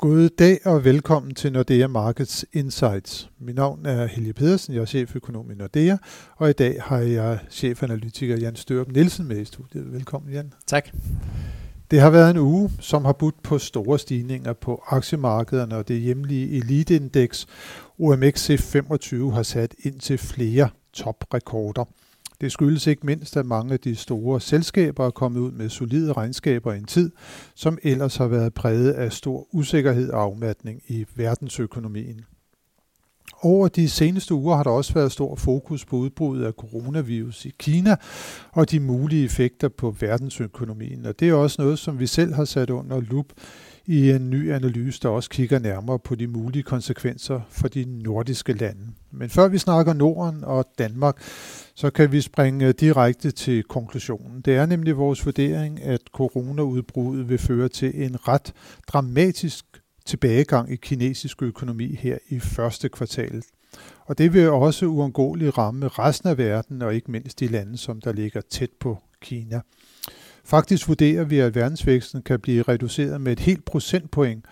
God dag og velkommen til Nordea Markets Insights. Mit navn er Helge Pedersen, jeg er cheføkonom i Nordea, og i dag har jeg chefanalytiker Jan Størup Nielsen med i studiet. Velkommen Jan. Tak. Det har været en uge, som har budt på store stigninger på aktiemarkederne, og det hjemlige eliteindeks OMX C25 har sat ind til flere toprekorder. Det skyldes ikke mindst, at mange af de store selskaber er kommet ud med solide regnskaber i en tid, som ellers har været præget af stor usikkerhed og afmatning i verdensøkonomien. Over de seneste uger har der også været stor fokus på udbruddet af coronavirus i Kina og de mulige effekter på verdensøkonomien. Og det er også noget, som vi selv har sat under lup i en ny analyse, der også kigger nærmere på de mulige konsekvenser for de nordiske lande. Men før vi snakker Norden og Danmark, så kan vi springe direkte til konklusionen. Det er nemlig vores vurdering, at coronaudbruddet vil føre til en ret dramatisk tilbagegang i kinesisk økonomi her i første kvartal. Og det vil også uundgåeligt ramme resten af verden, og ikke mindst de lande, som der ligger tæt på Kina. Faktisk vurderer vi, at verdensvæksten kan blive reduceret med et helt procentpoint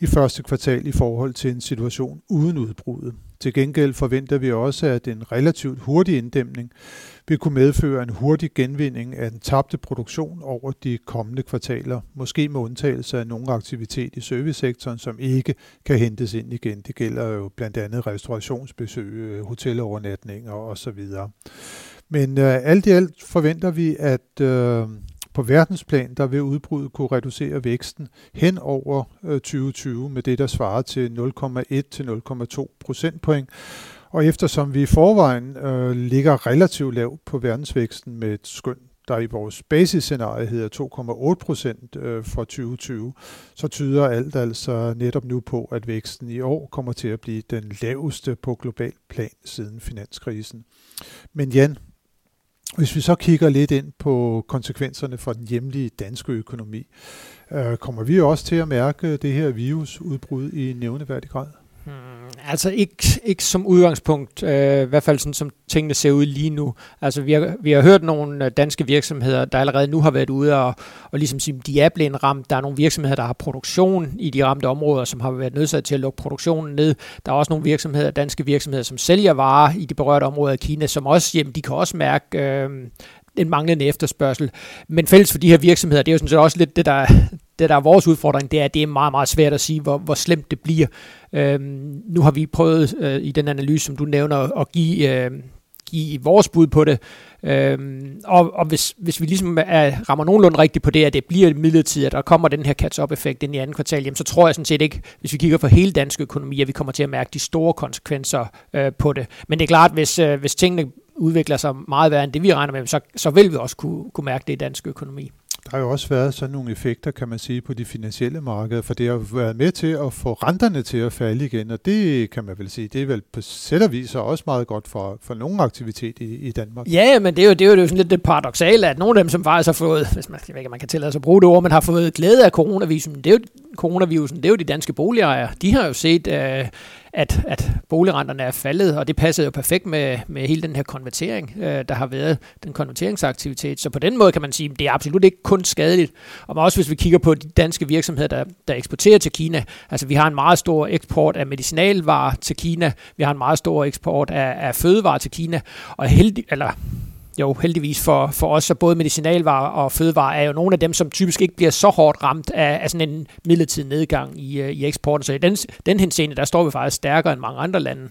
i første kvartal i forhold til en situation uden udbruddet. Til gengæld forventer vi også, at en relativt hurtig inddæmning vil kunne medføre en hurtig genvinding af den tabte produktion over de kommende kvartaler, måske med undtagelse af nogle aktivitet i servicesektoren, som ikke kan hentes ind igen. Det gælder jo blandt andet restaurationsbesøg, øh, hotelovernatninger osv. Men øh, alt i alt forventer vi, at øh, på verdensplan, der vil udbruddet kunne reducere væksten hen over øh, 2020 med det, der svarer til 0,1 til 0,2 procentpoint. Og eftersom vi i forvejen øh, ligger relativt lavt på verdensvæksten med et skøn, der i vores basisscenarie hedder 2,8 procent øh, for 2020, så tyder alt altså netop nu på, at væksten i år kommer til at blive den laveste på global plan siden finanskrisen. Men Jan, hvis vi så kigger lidt ind på konsekvenserne for den hjemlige danske økonomi, øh, kommer vi også til at mærke det her virusudbrud i nævneværdig grad? Hmm, altså ikke, ikke som udgangspunkt, øh, i hvert fald sådan som tingene ser ud lige nu. Altså vi har, vi har hørt nogle øh, danske virksomheder, der allerede nu har været ude og, og ligesom sige, de er blevet ramt. Der er nogle virksomheder, der har produktion i de ramte områder, som har været nødsaget til at lukke produktionen ned. Der er også nogle virksomheder, danske virksomheder, som sælger varer i de berørte områder af Kina, som også, jamen, de kan også mærke øh, en manglende efterspørgsel. Men fælles for de her virksomheder, det er jo sådan set også lidt det, der, det, der er vores udfordring, det er, at det er meget, meget svært at sige, hvor, hvor slemt det bliver. Øhm, nu har vi prøvet øh, i den analyse, som du nævner, at give, øh, give vores bud på det. Øhm, og og hvis, hvis vi ligesom er, rammer nogenlunde rigtigt på det, at det bliver midlertidigt, at der kommer den her catch-up-effekt ind i anden kvartal, jamen, så tror jeg sådan set ikke, hvis vi kigger på hele dansk økonomi, at vi kommer til at mærke de store konsekvenser øh, på det. Men det er klart, hvis, øh, hvis tingene udvikler sig meget værre end det, vi regner med, så, så vil vi også kunne, kunne mærke det i dansk økonomi. Der har jo også været sådan nogle effekter, kan man sige, på de finansielle markeder, for det har været med til at få renterne til at falde igen, og det kan man vel sige, det er vel på sæt og vis også meget godt for, for nogen aktivitet i, i Danmark. Ja, men det er, jo, det er jo sådan lidt det paradoxale, at nogle af dem, som faktisk har fået, hvis man, jeg ved ikke, man kan tillade sig at bruge det ord, men har fået glæde af coronavirusen, det er jo, coronavirusen, det er jo de danske boligejere. De har jo set, øh, at, at boligrenterne er faldet, og det passede jo perfekt med, med hele den her konvertering, øh, der har været, den konverteringsaktivitet. Så på den måde kan man sige, at det er absolut ikke kun skadeligt. Og også hvis vi kigger på de danske virksomheder, der, der eksporterer til Kina, altså vi har en meget stor eksport af medicinalvarer til Kina, vi har en meget stor eksport af, af fødevarer til Kina, og heldig, eller jo heldigvis for, for os, så både medicinalvarer og fødevarer er jo nogle af dem, som typisk ikke bliver så hårdt ramt af, af sådan en midlertidig nedgang i, øh, i eksporten. Så i den, den henseende, der står vi faktisk stærkere end mange andre lande.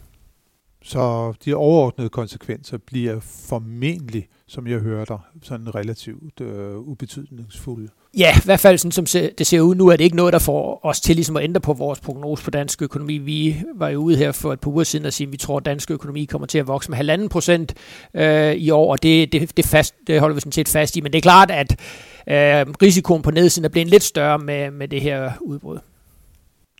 Så de overordnede konsekvenser bliver formentlig, som jeg hører dig, sådan relativt øh, ubetydningsfulde. Ja, i hvert fald sådan, som det ser ud nu, er det ikke noget, der får os til ligesom at ændre på vores prognose på dansk økonomi. Vi var jo ude her for et par uger siden og sige, at vi tror, at dansk økonomi kommer til at vokse med halvanden procent øh, i år, og det, det, det, fast, det holder vi sådan set fast i. Men det er klart, at øh, risikoen på nedsiden er blevet lidt større med, med det her udbrud.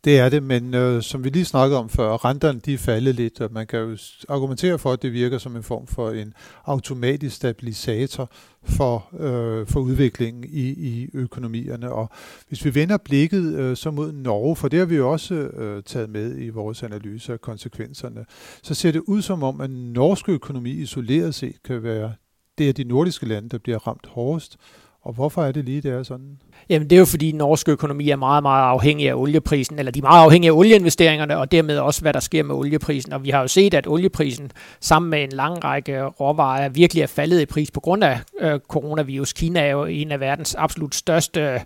Det er det, men øh, som vi lige snakkede om før, renterne de er faldet lidt, og man kan jo argumentere for, at det virker som en form for en automatisk stabilisator for, øh, for udviklingen i, i økonomierne. Og hvis vi vender blikket øh, så mod Norge, for det har vi jo også øh, taget med i vores analyse af konsekvenserne, så ser det ud som om, at norsk økonomi isoleret set kan være det er de nordiske lande, der bliver ramt hårdest, og hvorfor er det lige, det er sådan? Jamen det er jo fordi, den norske økonomi er meget, meget afhængig af olieprisen, eller de er meget afhængige af olieinvesteringerne, og dermed også, hvad der sker med olieprisen. Og vi har jo set, at olieprisen sammen med en lang række råvarer virkelig er faldet i pris på grund af øh, coronavirus. Kina er jo en af verdens absolut største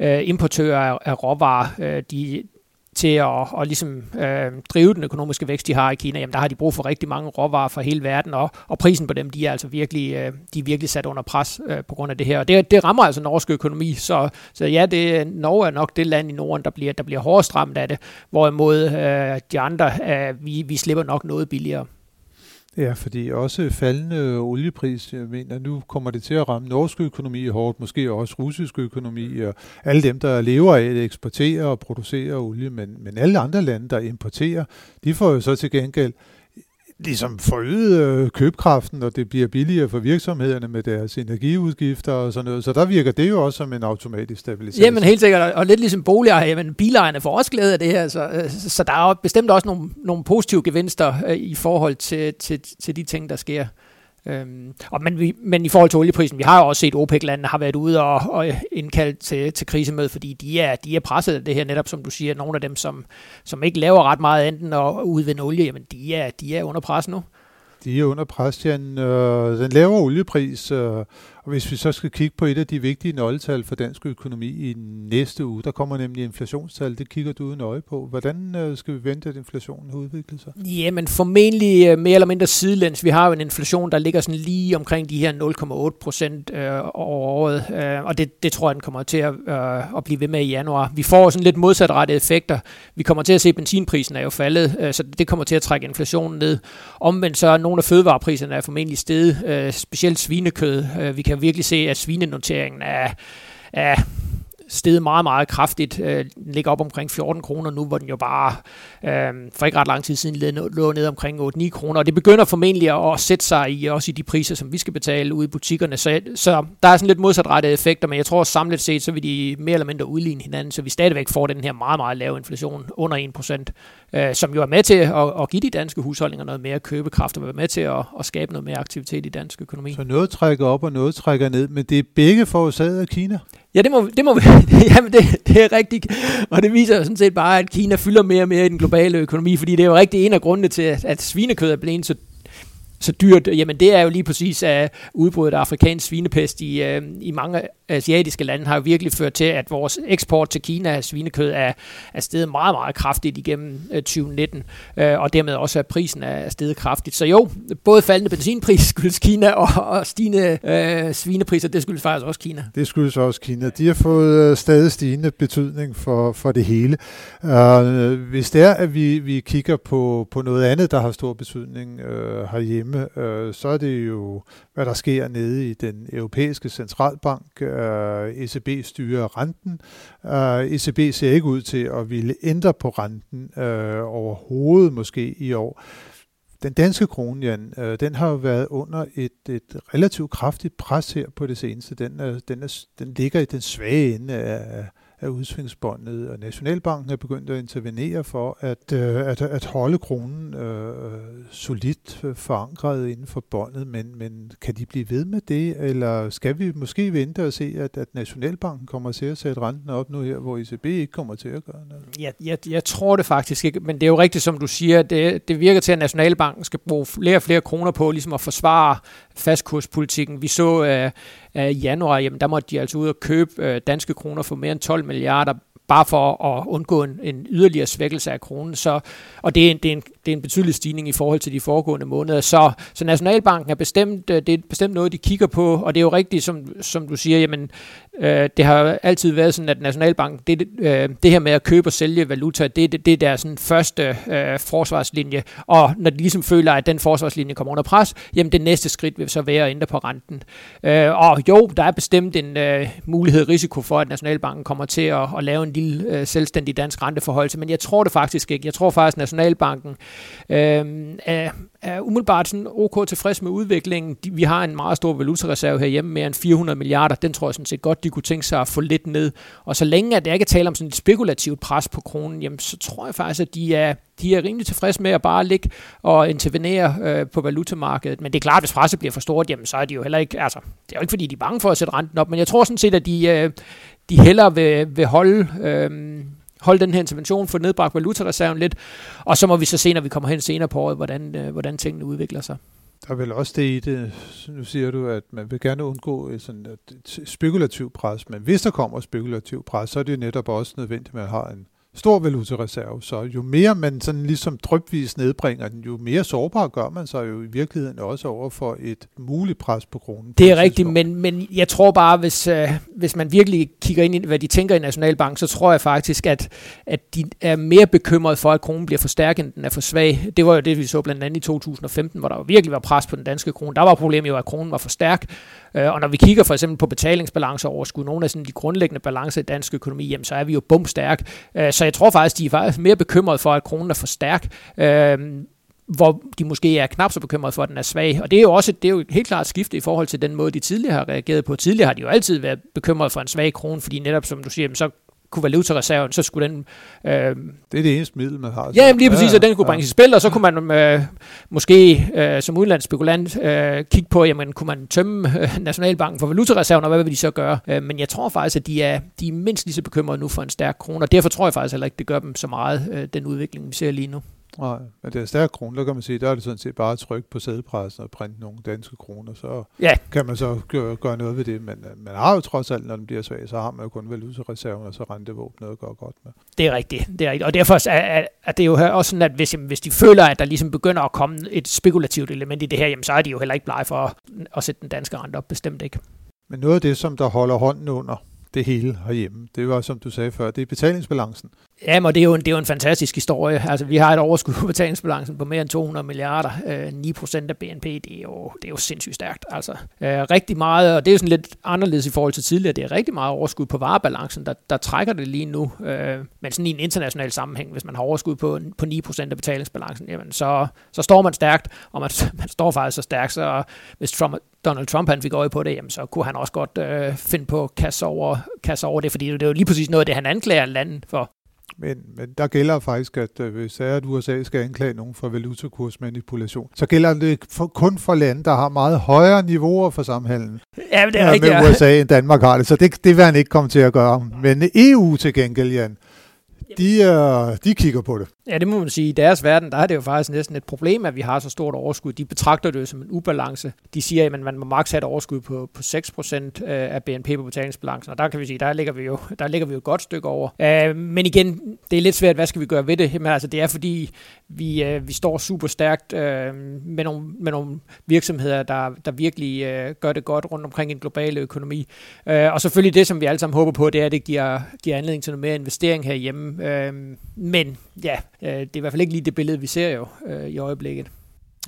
øh, importører af, af råvarer. Øh, de, til at, at ligesom, øh, drive den økonomiske vækst, de har i Kina, jamen der har de brug for rigtig mange råvarer fra hele verden, og, og prisen på dem, de er altså virkelig, øh, de er virkelig sat under pres øh, på grund af det her. Og det, det rammer altså norsk økonomi, så, så ja, det, Norge er nok det land i Norden, der bliver, der bliver hårdest ramt af det, hvorimod øh, de andre, øh, vi, vi slipper nok noget billigere. Ja, fordi også faldende oliepris, jeg mener, nu kommer det til at ramme norsk økonomi hårdt, måske også russisk økonomi, og alle dem, der lever af at eksportere og producere olie, men, men alle andre lande, der importerer, de får jo så til gengæld ligesom forøget øh, købekraften, og det bliver billigere for virksomhederne med deres energiudgifter og sådan noget. Så der virker det jo også som en automatisk stabilisering. Jamen helt sikkert, og lidt ligesom boligejere, men bilejerne får også glæde af det her, så, øh, så der er jo bestemt også nogle, nogle positive gevinster øh, i forhold til, til, til de ting, der sker. Øhm, og men, vi, men i forhold til olieprisen, vi har jo også set, at OPEC-landene har været ude og, og indkaldt til, til krisemøde, fordi de er, de er presset af det her, netop som du siger, nogle af dem, som, som ikke laver ret meget enten at udvinde olie, jamen de er, de er under pres nu. De er under pres, Jan. Øh, den lavere oliepris øh, hvis vi så skal kigge på et af de vigtige nøgletal for dansk økonomi i næste uge, der kommer nemlig inflationstal, det kigger du uden øje på. Hvordan øh, skal vi vente, at inflationen har udviklet sig? Jamen formentlig øh, mere eller mindre sidelæns. Vi har jo en inflation, der ligger sådan lige omkring de her 0,8 procent øh, over året, øh, og det, det tror jeg, den kommer til at, at blive ved med i januar. Vi får sådan lidt modsatrettede effekter. Vi kommer til at se, at benzinprisen er jo faldet, så det kommer til at trække inflationen ned. Omvendt så er nogle af fødevarepriserne er formentlig steget, specielt svinekød. Vi kan virkelig se, at svinenoteringen er, er steget meget, meget kraftigt. Øh, den ligger op omkring 14 kroner nu, hvor den jo bare øh, for ikke ret lang tid siden lå ned omkring 8-9 kroner. Og det begynder formentlig at sætte sig i også i de priser, som vi skal betale ude i butikkerne. Så, så der er sådan lidt modsatrettede effekter, men jeg tror samlet set, så vil de mere eller mindre udligne hinanden, så vi stadigvæk får den her meget, meget lave inflation under 1%, øh, som jo er med til at, at give de danske husholdninger noget mere købekraft og være med til at, at skabe noget mere aktivitet i dansk økonomi. Så noget trækker op og noget trækker ned, men det er begge forårsaget af Kina? Ja, det må, det må. Jamen, det, det er rigtigt. Og det viser jo sådan set bare, at Kina fylder mere og mere i den globale økonomi, fordi det er jo rigtig en af grundene til, at, at svinekød er blevet så så dyrt, jamen det er jo lige præcis at udbruddet af afrikansk svinepest i, øh, i mange asiatiske lande har jo virkelig ført til, at vores eksport til Kina af svinekød er, er steget meget, meget kraftigt igennem øh, 2019, øh, og dermed også at prisen er steget kraftigt. Så jo, både faldende benzinpris skyldes Kina, og, og stigende øh, svinepriser, det skyldes faktisk også Kina. Det skyldes også Kina. De har fået øh, stadig stigende betydning for, for det hele. Uh, hvis det er, at vi, vi kigger på, på noget andet, der har stor betydning uh, herhjemme, uh, så er det jo, hvad der sker nede i den europæiske centralbank, Øh, ECB styrer renten. Øh, ECB ser ikke ud til at ville ændre på renten øh, overhovedet måske i år. Den danske krone, Jan, øh, den har jo været under et, et relativt kraftigt pres her på det seneste. Den, er, den, er, den ligger i den svage ende af, af udsvingsbåndet, og Nationalbanken er begyndt at intervenere for at, øh, at, at holde kronen øh, solidt forankret inden for båndet, men, men kan de blive ved med det, eller skal vi måske vente og se, at, at Nationalbanken kommer til at sætte renten op nu her, hvor ECB ikke kommer til at gøre noget? Ja, jeg, jeg tror det faktisk ikke, men det er jo rigtigt, som du siger, det, det virker til, at Nationalbanken skal bruge flere og flere kroner på ligesom at forsvare fastkurspolitikken. Vi så øh, øh, i januar, jamen der måtte de altså ud og købe øh, danske kroner for mere end 12 milliarder bare for at undgå en, en yderligere svækkelse af kronen. Så, og det er, en, det, er en, det er en betydelig stigning i forhold til de foregående måneder. Så, så Nationalbanken er bestemt, øh, det er bestemt noget, de kigger på, og det er jo rigtigt, som, som du siger, jamen, øh, det har altid været sådan, at Nationalbanken, det, øh, det her med at købe og sælge valuta, det, det, det er deres sådan, første øh, forsvarslinje, og når de ligesom føler, at den forsvarslinje kommer under pres, jamen det næste skridt vil så være at ændre på renten. Øh, og jo, der er bestemt en øh, mulighed risiko for, at Nationalbanken kommer til at, at lave en lille øh, selvstændig dansk renteforhold, men jeg tror det faktisk ikke. Jeg tror faktisk, at Nationalbanken øh, er, er umiddelbart sådan ok tilfreds med udviklingen. De, vi har en meget stor valutareserve herhjemme, mere end 400 milliarder. Den tror jeg sådan set godt, de kunne tænke sig at få lidt ned. Og så længe at jeg ikke taler om sådan et spekulativt pres på kronen, jamen, så tror jeg faktisk, at de er, de er rimelig tilfredse med at bare ligge og intervenere øh, på valutamarkedet. Men det er klart, at hvis presset bliver for stort, jamen, så er de jo heller ikke, altså, det er jo ikke fordi, de er bange for at sætte renten op, men jeg tror sådan set, at de, øh, de hellere vil, vil holde, øh, holde den her intervention, få nedbragt valutareserven lidt, og så må vi så se, når vi kommer hen senere på året, hvordan, øh, hvordan tingene udvikler sig. Der er vel også det i det, nu siger du, at man vil gerne undgå et, sådan øh, et spekulativt pres, men hvis der kommer spekulativt pres, så er det netop også nødvendigt, at man har en stor valutareserve, så jo mere man sådan ligesom drøbvis nedbringer den, jo mere sårbar gør man sig jo i virkeligheden også over for et muligt pres på kronen. Det er rigtigt, men, men jeg tror bare, hvis, øh, hvis man virkelig kigger ind i, hvad de tænker i Nationalbank, så tror jeg faktisk, at, at de er mere bekymrede for, at kronen bliver for stærk, end den er for svag. Det var jo det, vi så blandt andet i 2015, hvor der virkelig var pres på den danske krone. Der var problemet jo, at kronen var for stærk, Øh, og når vi kigger for eksempel på betalingsbalanceoverskud, nogle af sådan de grundlæggende balancer i dansk økonomi, jamen, så er vi jo bumstærk. Øh, så jeg tror faktisk, de er faktisk mere bekymrede for, at kronen er for stærk øh, hvor de måske er knap så bekymrede for, at den er svag. Og det er jo også det er jo helt klart skifte i forhold til den måde, de tidligere har reageret på. Tidligere har de jo altid været bekymrede for en svag krone, fordi netop, som du siger, så kunne valutareserven, så skulle den... Øh, det er det eneste middel, man har. Ja, jamen lige præcis, ja, at den kunne ja. bringes i spil, og så kunne man øh, måske øh, som udenlandsspekulant øh, kigge på, jamen kunne man tømme øh, Nationalbanken for valutareserven, og hvad vil de så gøre? Øh, men jeg tror faktisk, at de er, de er mindst lige så bekymrede nu for en stærk krone, og derfor tror jeg faktisk heller ikke, det gør dem så meget, øh, den udvikling, vi ser lige nu. Nej, men det er stærk krone, der kan man sige, der er det sådan set bare at trykke på sædepressen og printe nogle danske kroner, så ja. kan man så gøre, gøre noget ved det. Men øh, man har jo trods alt, når den bliver svag, så har man jo kun valutareserven og så rentevåbnet at gøre godt med. Det er rigtigt, det er rigtigt. Og derfor er, er det jo også sådan, at hvis, hvis de føler, at der ligesom begynder at komme et spekulativt element i det her, jamen, så er de jo heller ikke blege for at, at sætte den danske rente op, bestemt ikke. Men noget af det, som der holder hånden under det hele herhjemme. Det var, som du sagde før, det er betalingsbalancen. Ja, men det er, jo en, det er jo en fantastisk historie. Altså, vi har et overskud på betalingsbalancen på mere end 200 milliarder. Øh, 9 procent af BNP, det er, jo, det er jo sindssygt stærkt. Altså, øh, rigtig meget, og det er jo sådan lidt anderledes i forhold til tidligere, det er rigtig meget overskud på varebalancen, der, der trækker det lige nu. Øh, men sådan i en international sammenhæng, hvis man har overskud på, på 9 procent af betalingsbalancen, jamen, så, så står man stærkt, og man, man står faktisk så stærkt, så hvis Trump, Donald Trump han fik øje på det, jamen, så kunne han også godt øh, finde på at kasse over, kasse over det, fordi det er jo lige præcis noget af det, han anklager landet for. Men, men der gælder faktisk, at øh, hvis er, at USA skal anklage nogen for valutakursmanipulation, så gælder det for, kun for lande, der har meget højere niveauer for samhandlen ja, det er rigtigt, med USA, end Danmark har det. Så det, det vil han ikke komme til at gøre. Men EU til gengæld, Jan, de, uh, de kigger på det. Ja, det må man sige. I deres verden, der er det jo faktisk næsten et problem, at vi har så stort overskud. De betragter det jo som en ubalance. De siger, at man må maks have et overskud på, på 6% øh, af BNP på betalingsbalancen, og der kan vi sige, der ligger vi jo, der ligger vi jo et godt stykke over. Uh, men igen, det er lidt svært, hvad skal vi gøre ved det? Men altså, det er fordi, vi, øh, vi står super stærkt øh, med, nogle, med nogle virksomheder, der, der virkelig øh, gør det godt rundt omkring i den globale økonomi. Øh, og selvfølgelig det, som vi alle sammen håber på, det er, at det giver, giver anledning til noget mere investering herhjemme. Øh, men ja, Øh, det er i hvert fald ikke lige det billede, vi ser jo øh, i øjeblikket.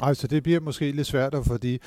Altså det bliver måske lidt svært at få de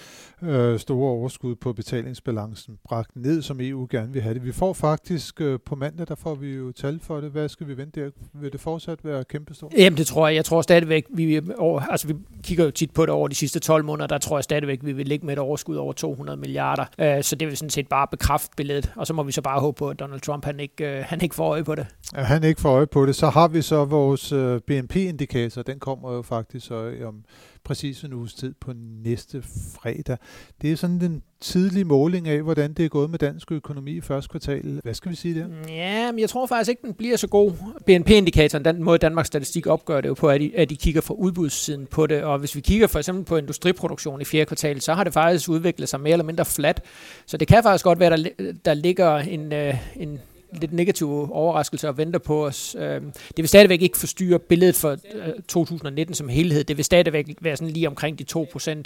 øh, store overskud på betalingsbalancen bragt ned, som EU gerne vil have det. Vi får faktisk øh, på mandag, der får vi jo tal for det. Hvad skal vi vente der? Vil det fortsat være kæmpestort? Jamen det tror jeg. Jeg tror stadigvæk, vi, over, altså vi kigger jo tit på det over de sidste 12 måneder, der tror jeg stadigvæk, vi vil ligge med et overskud over 200 milliarder. Øh, så det vil sådan set bare bekræfte billedet, og så må vi så bare håbe på, at Donald Trump han ikke, øh, han ikke får øje på det. Ja, han ikke får øje på det. Så har vi så vores øh, BNP-indikator, den kommer jo faktisk så om præcis en uges tid på næste fredag. Det er sådan den tidlige måling af, hvordan det er gået med dansk økonomi i første kvartal. Hvad skal vi sige der? Ja, men jeg tror faktisk ikke, den bliver så god. BNP-indikatoren, den måde Danmarks Statistik opgør det jo på, at de, at de kigger fra udbudssiden på det. Og hvis vi kigger for eksempel på industriproduktion i fjerde kvartal, så har det faktisk udviklet sig mere eller mindre flat. Så det kan faktisk godt være, der, der ligger en, øh, en lidt negative overraskelser og venter på os. Øh, det vil stadigvæk ikke forstyrre billedet for øh, 2019 som helhed. Det vil stadigvæk være sådan lige omkring de 2%.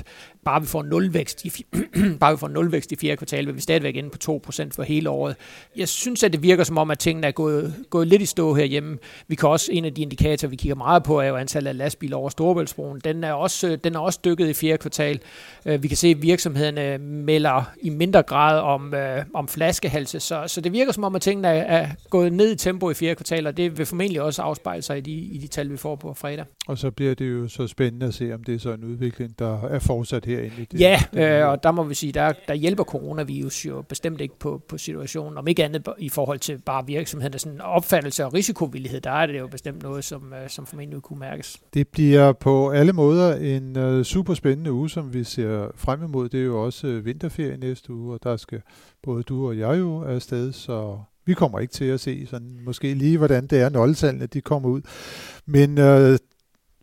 Bare vi får nulvækst i, bare vi får nulvækst i fjerde kvartal, vil vi stadigvæk inde på 2% for hele året. Jeg synes, at det virker som om, at tingene er gået, gået lidt i stå herhjemme. Vi kan også, en af de indikatorer, vi kigger meget på, er jo antallet af lastbiler over Storebæltsbroen. Den er også, den er også dykket i fjerde kvartal. Øh, vi kan se, at virksomhederne melder i mindre grad om, øh, om flaskehalse, så, så det virker som om, at tingene er er gået ned i tempo i fjerde kvartal, og det vil formentlig også afspejle sig i de, i de tal, vi får på fredag. Og så bliver det jo så spændende at se, om det er så en udvikling, der er fortsat herinde. I det, ja, øh, og der må vi sige, der, der hjælper coronavirus jo bestemt ikke på, på situationen, om ikke andet i forhold til bare virksomheden, sådan opfattelse og risikovillighed, der er det jo bestemt noget, som, øh, som formentlig kunne mærkes. Det bliver på alle måder en uh, super spændende uge, som vi ser frem imod. Det er jo også uh, vinterferie næste uge, og der skal både du og jeg jo afsted, så vi kommer ikke til at se sådan måske lige, hvordan det er, nøgletallene de kommer ud. Men øh,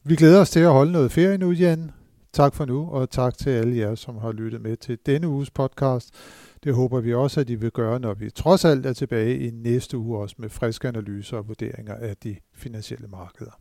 vi glæder os til at holde noget ferie nu, Jan. Tak for nu, og tak til alle jer, som har lyttet med til denne uges podcast. Det håber vi også, at I vil gøre, når vi trods alt er tilbage i næste uge også med friske analyser og vurderinger af de finansielle markeder.